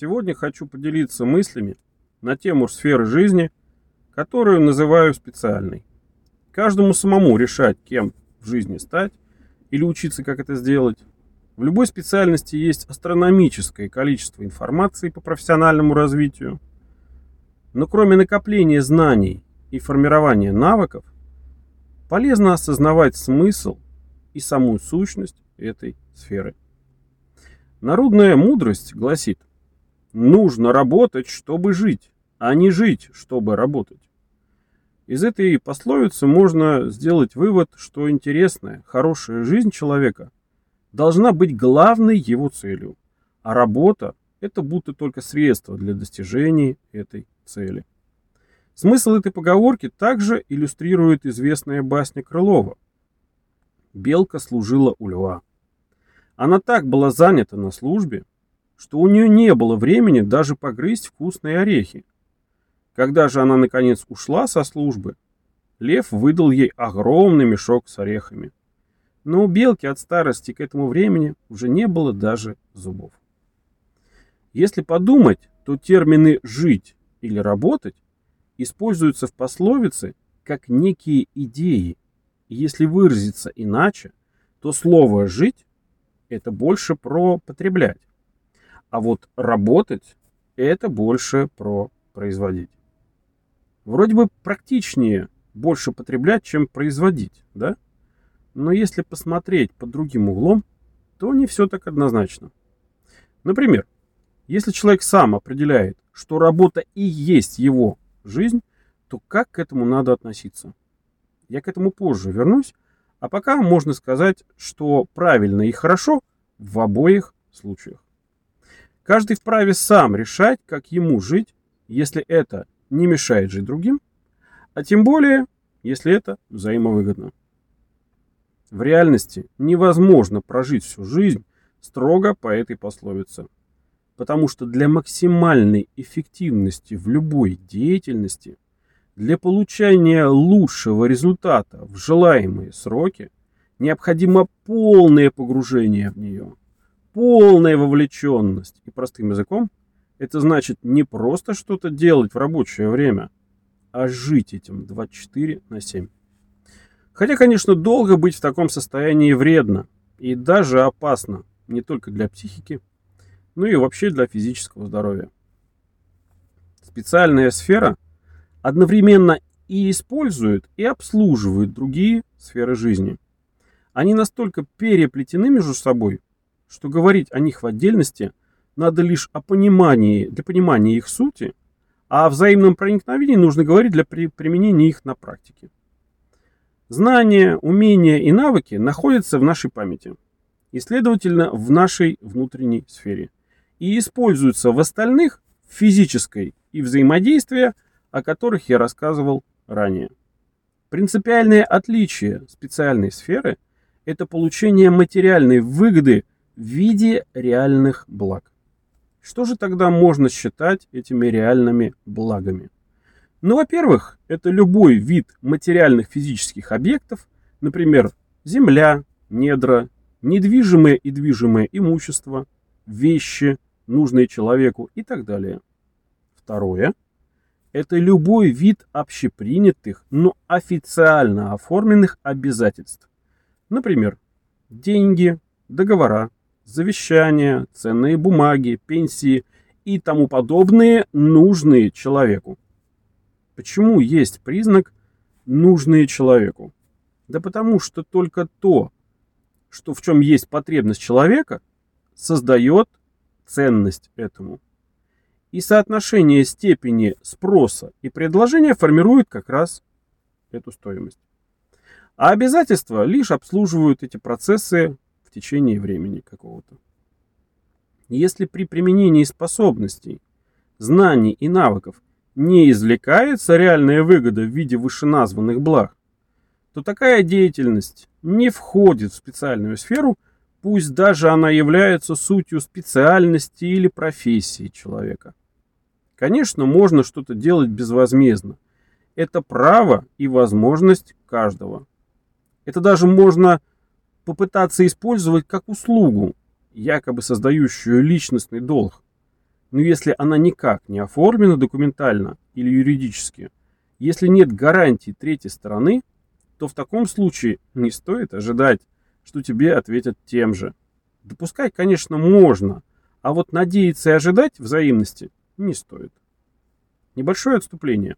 Сегодня хочу поделиться мыслями на тему сферы жизни, которую называю специальной. Каждому самому решать, кем в жизни стать или учиться, как это сделать. В любой специальности есть астрономическое количество информации по профессиональному развитию. Но кроме накопления знаний и формирования навыков, полезно осознавать смысл и саму сущность этой сферы. Народная мудрость гласит, нужно работать, чтобы жить, а не жить, чтобы работать. Из этой пословицы можно сделать вывод, что интересная, хорошая жизнь человека должна быть главной его целью, а работа – это будто только средство для достижения этой цели. Смысл этой поговорки также иллюстрирует известная басня Крылова. Белка служила у льва. Она так была занята на службе, что у нее не было времени даже погрызть вкусные орехи. Когда же она наконец ушла со службы, лев выдал ей огромный мешок с орехами. Но у белки от старости к этому времени уже не было даже зубов. Если подумать, то термины «жить» или «работать» используются в пословице как некие идеи. Если выразиться иначе, то слово «жить» это больше про потреблять. А вот работать это больше про производить. Вроде бы практичнее больше потреблять, чем производить, да? Но если посмотреть под другим углом, то не все так однозначно. Например, если человек сам определяет, что работа и есть его жизнь, то как к этому надо относиться? Я к этому позже вернусь, а пока можно сказать, что правильно и хорошо в обоих случаях. Каждый вправе сам решать, как ему жить, если это не мешает жить другим, а тем более, если это взаимовыгодно. В реальности невозможно прожить всю жизнь строго по этой пословице, потому что для максимальной эффективности в любой деятельности – для получения лучшего результата в желаемые сроки необходимо полное погружение в нее, полная вовлеченность. И простым языком это значит не просто что-то делать в рабочее время, а жить этим 24 на 7. Хотя, конечно, долго быть в таком состоянии вредно и даже опасно не только для психики, но и вообще для физического здоровья. Специальная сфера – одновременно и используют, и обслуживают другие сферы жизни. Они настолько переплетены между собой, что говорить о них в отдельности надо лишь о понимании, для понимания их сути, а о взаимном проникновении нужно говорить для при, применения их на практике. Знания, умения и навыки находятся в нашей памяти и, следовательно, в нашей внутренней сфере и используются в остальных физической и взаимодействия – о которых я рассказывал ранее. Принципиальное отличие специальной сферы – это получение материальной выгоды в виде реальных благ. Что же тогда можно считать этими реальными благами? Ну, во-первых, это любой вид материальных физических объектов, например, земля, недра, недвижимое и движимое имущество, вещи, нужные человеку и так далее. Второе – это любой вид общепринятых, но официально оформленных обязательств. Например, деньги, договора, завещания, ценные бумаги, пенсии и тому подобные, нужные человеку. Почему есть признак «нужные человеку»? Да потому что только то, что в чем есть потребность человека, создает ценность этому и соотношение степени спроса и предложения формирует как раз эту стоимость. А обязательства лишь обслуживают эти процессы течение времени какого-то. Если при применении способностей, знаний и навыков не извлекается реальная выгода в виде вышеназванных благ, то такая деятельность не входит в специальную сферу, пусть даже она является сутью специальности или профессии человека. Конечно, можно что-то делать безвозмездно. Это право и возможность каждого. Это даже можно попытаться использовать как услугу, якобы создающую личностный долг. Но если она никак не оформлена документально или юридически, если нет гарантий третьей стороны, то в таком случае не стоит ожидать, что тебе ответят тем же. Допускать, конечно, можно, а вот надеяться и ожидать взаимности не стоит. Небольшое отступление.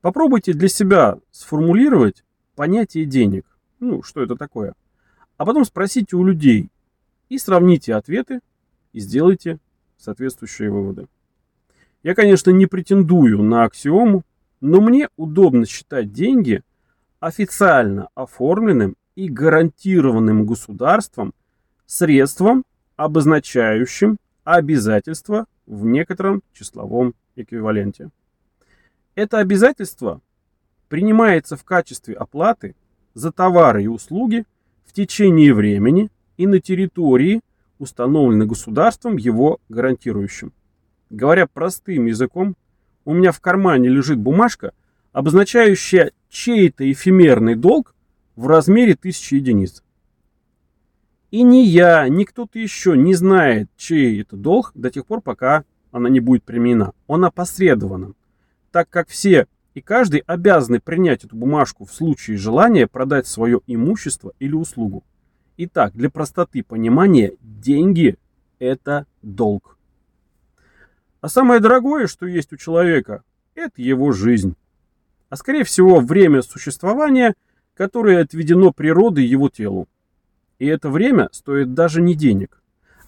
Попробуйте для себя сформулировать понятие денег. Ну, что это такое? А потом спросите у людей и сравните ответы и сделайте соответствующие выводы. Я, конечно, не претендую на аксиому, но мне удобно считать деньги официально оформленным и гарантированным государством средством, обозначающим обязательство в некотором числовом эквиваленте. Это обязательство принимается в качестве оплаты за товары и услуги в течение времени и на территории, установленной государством его гарантирующим. Говоря простым языком, у меня в кармане лежит бумажка, обозначающая чей-то эфемерный долг в размере тысячи единиц. И ни я, ни кто-то еще не знает, чей это долг до тех пор, пока она не будет применена. Он опосредованным, так как все и каждый обязаны принять эту бумажку в случае желания продать свое имущество или услугу. Итак, для простоты понимания, деньги – это долг. А самое дорогое, что есть у человека, это его жизнь. А скорее всего, время существования, которое отведено природой его телу. И это время стоит даже не денег,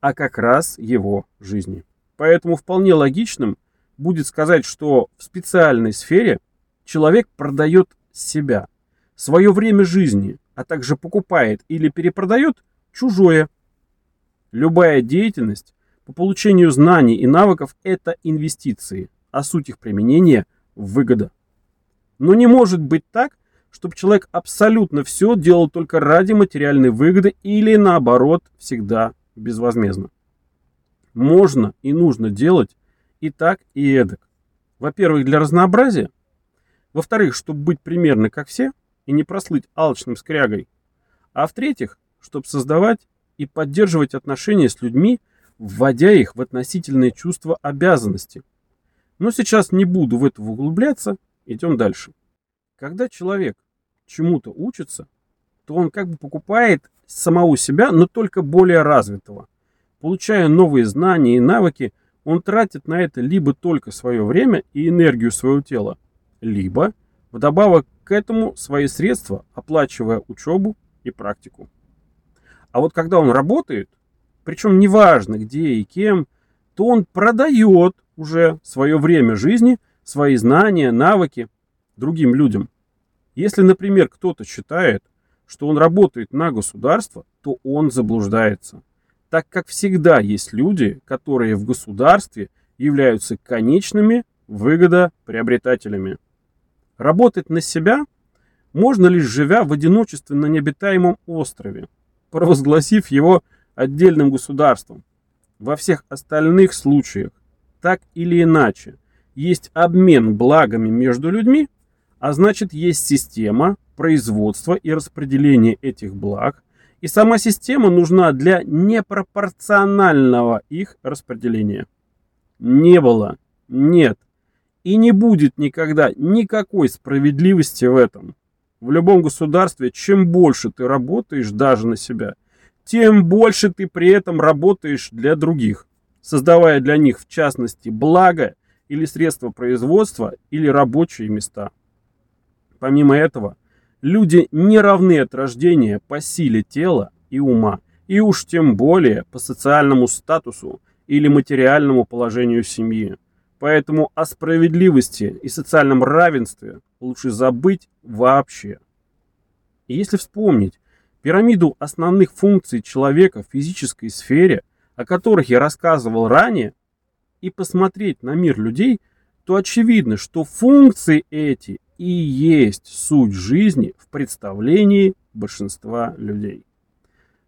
а как раз его жизни. Поэтому вполне логичным будет сказать, что в специальной сфере человек продает себя, свое время жизни, а также покупает или перепродает чужое. Любая деятельность по получению знаний и навыков – это инвестиции, а суть их применения – выгода. Но не может быть так, чтобы человек абсолютно все делал только ради материальной выгоды или наоборот всегда безвозмездно. Можно и нужно делать и так, и эдак. Во-первых, для разнообразия. Во-вторых, чтобы быть примерно как все и не прослыть алчным скрягой. А в-третьих, чтобы создавать и поддерживать отношения с людьми, вводя их в относительное чувство обязанности. Но сейчас не буду в это углубляться, идем дальше. Когда человек чему-то учится, то он как бы покупает самого себя, но только более развитого. Получая новые знания и навыки, он тратит на это либо только свое время и энергию своего тела, либо вдобавок к этому свои средства, оплачивая учебу и практику. А вот когда он работает, причем неважно где и кем, то он продает уже свое время жизни, свои знания, навыки другим людям. Если, например, кто-то считает, что он работает на государство, то он заблуждается. Так как всегда есть люди, которые в государстве являются конечными выгодоприобретателями. Работать на себя можно лишь живя в одиночестве на необитаемом острове, провозгласив его отдельным государством. Во всех остальных случаях, так или иначе, есть обмен благами между людьми, а значит есть система производства и распределения этих благ, и сама система нужна для непропорционального их распределения. Не было, нет и не будет никогда никакой справедливости в этом. В любом государстве, чем больше ты работаешь даже на себя, тем больше ты при этом работаешь для других, создавая для них в частности благо или средства производства или рабочие места. Помимо этого, люди не равны от рождения по силе тела и ума, и уж тем более по социальному статусу или материальному положению семьи. Поэтому о справедливости и социальном равенстве лучше забыть вообще. И если вспомнить пирамиду основных функций человека в физической сфере, о которых я рассказывал ранее, и посмотреть на мир людей, то очевидно, что функции эти и есть суть жизни в представлении большинства людей.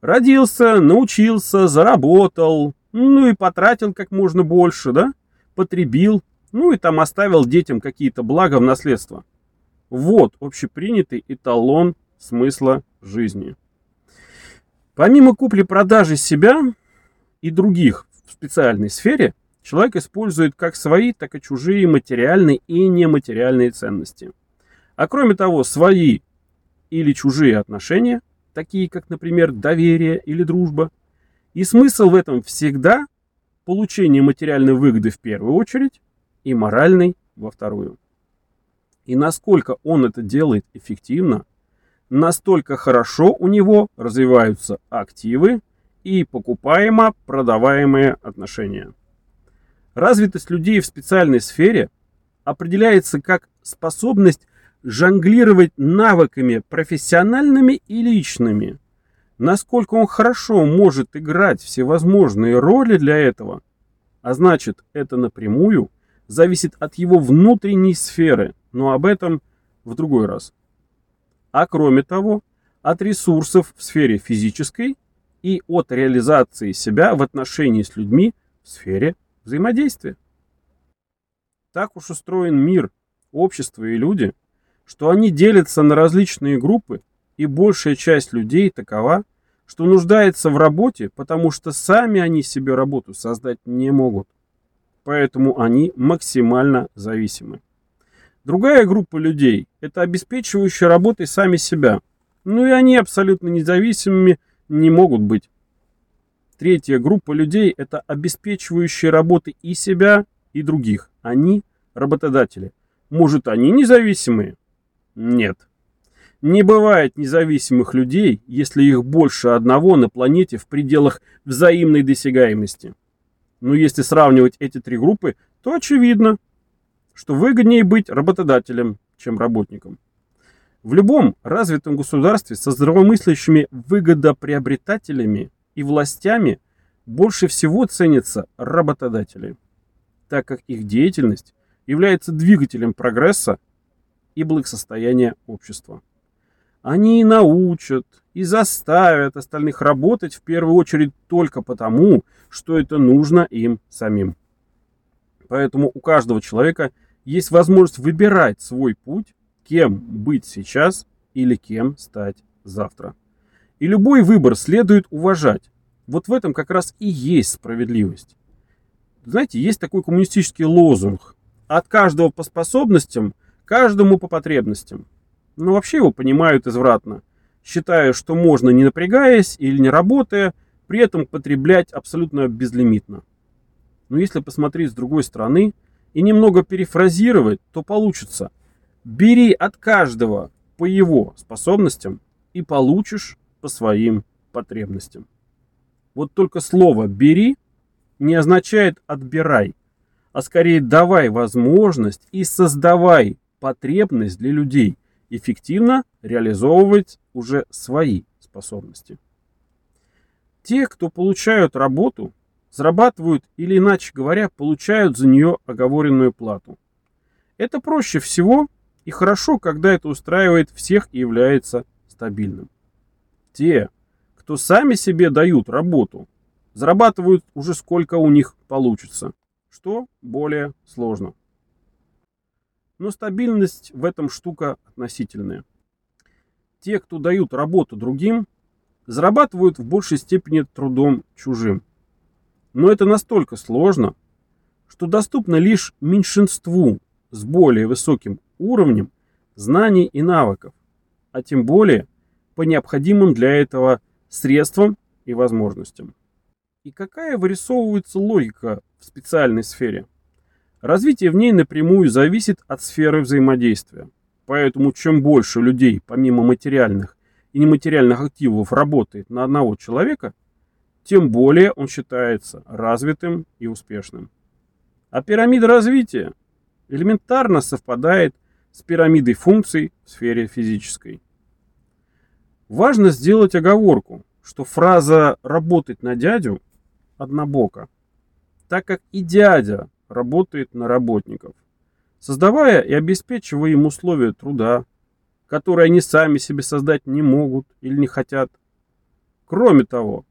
Родился, научился, заработал, ну и потратил как можно больше, да? Потребил, ну и там оставил детям какие-то блага в наследство. Вот общепринятый эталон смысла жизни. Помимо купли-продажи себя и других в специальной сфере, человек использует как свои, так и чужие материальные и нематериальные ценности. А кроме того, свои или чужие отношения, такие как, например, доверие или дружба. И смысл в этом всегда получение материальной выгоды в первую очередь и моральной во вторую. И насколько он это делает эффективно, настолько хорошо у него развиваются активы и покупаемо-продаваемые отношения. Развитость людей в специальной сфере определяется как способность жонглировать навыками профессиональными и личными. Насколько он хорошо может играть всевозможные роли для этого, а значит это напрямую зависит от его внутренней сферы, но об этом в другой раз. А кроме того, от ресурсов в сфере физической и от реализации себя в отношении с людьми в сфере взаимодействия. Так уж устроен мир, общество и люди, что они делятся на различные группы, и большая часть людей такова, что нуждается в работе, потому что сами они себе работу создать не могут. Поэтому они максимально зависимы. Другая группа людей – это обеспечивающие работой сами себя. Ну и они абсолютно независимыми не могут быть. Третья группа людей – это обеспечивающие работы и себя, и других. Они – работодатели. Может, они независимые? Нет. Не бывает независимых людей, если их больше одного на планете в пределах взаимной досягаемости. Но если сравнивать эти три группы, то очевидно, что выгоднее быть работодателем, чем работником. В любом развитом государстве со здравомыслящими выгодоприобретателями и властями больше всего ценятся работодатели, так как их деятельность является двигателем прогресса и благосостояния общества. Они и научат, и заставят остальных работать в первую очередь только потому, что это нужно им самим. Поэтому у каждого человека – есть возможность выбирать свой путь, кем быть сейчас или кем стать завтра. И любой выбор следует уважать. Вот в этом как раз и есть справедливость. Знаете, есть такой коммунистический лозунг. От каждого по способностям, каждому по потребностям. Но вообще его понимают извратно, считая, что можно не напрягаясь или не работая, при этом потреблять абсолютно безлимитно. Но если посмотреть с другой стороны – и немного перефразировать, то получится. Бери от каждого по его способностям и получишь по своим потребностям. Вот только слово «бери» не означает «отбирай», а скорее давай возможность и создавай потребность для людей эффективно реализовывать уже свои способности. Те, кто получают работу, зарабатывают или, иначе говоря, получают за нее оговоренную плату. Это проще всего и хорошо, когда это устраивает всех и является стабильным. Те, кто сами себе дают работу, зарабатывают уже сколько у них получится, что более сложно. Но стабильность в этом штука относительная. Те, кто дают работу другим, зарабатывают в большей степени трудом чужим. Но это настолько сложно, что доступно лишь меньшинству с более высоким уровнем знаний и навыков, а тем более по необходимым для этого средствам и возможностям. И какая вырисовывается логика в специальной сфере? Развитие в ней напрямую зависит от сферы взаимодействия. Поэтому чем больше людей, помимо материальных и нематериальных активов, работает на одного человека – тем более он считается развитым и успешным. А пирамида развития элементарно совпадает с пирамидой функций в сфере физической. Важно сделать оговорку, что фраза «работать на дядю» однобока, так как и дядя работает на работников, создавая и обеспечивая им условия труда, которые они сами себе создать не могут или не хотят. Кроме того,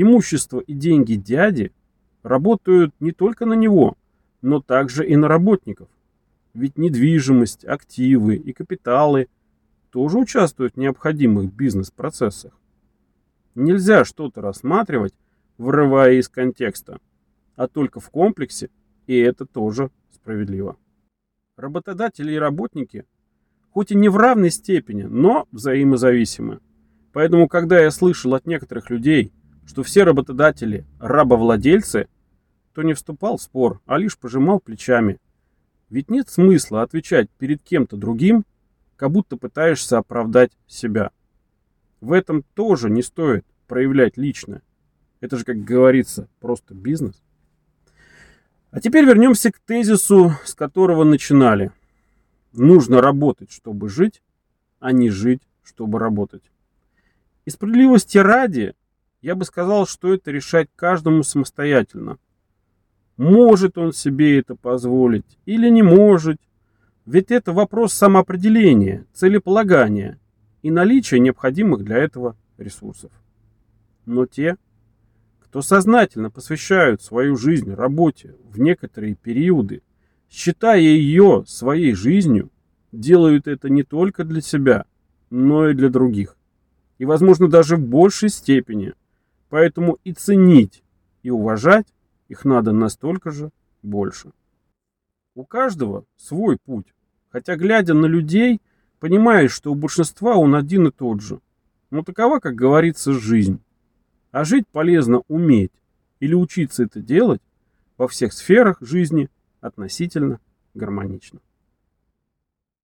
Имущество и деньги дяди работают не только на него, но также и на работников. Ведь недвижимость, активы и капиталы тоже участвуют в необходимых бизнес-процессах. Нельзя что-то рассматривать, вырывая из контекста. а только в комплексе, и это тоже справедливо. Работодатели и работники, хоть и не в равной степени, но взаимозависимы. Поэтому, когда я слышал от некоторых людей, что все работодатели рабовладельцы, то не вступал в спор, а лишь пожимал плечами. Ведь нет смысла отвечать перед кем-то другим, как будто пытаешься оправдать себя. В этом тоже не стоит проявлять личное. Это же, как говорится, просто бизнес. А теперь вернемся к тезису, с которого начинали. Нужно работать, чтобы жить, а не жить, чтобы работать. И справедливости ради, я бы сказал, что это решать каждому самостоятельно. Может он себе это позволить или не может. Ведь это вопрос самоопределения, целеполагания и наличия необходимых для этого ресурсов. Но те, кто сознательно посвящают свою жизнь работе в некоторые периоды, считая ее своей жизнью, делают это не только для себя, но и для других. И, возможно, даже в большей степени. Поэтому и ценить, и уважать их надо настолько же больше. У каждого свой путь. Хотя, глядя на людей, понимаешь, что у большинства он один и тот же. Но такова, как говорится, жизнь. А жить полезно уметь или учиться это делать во всех сферах жизни относительно гармонично.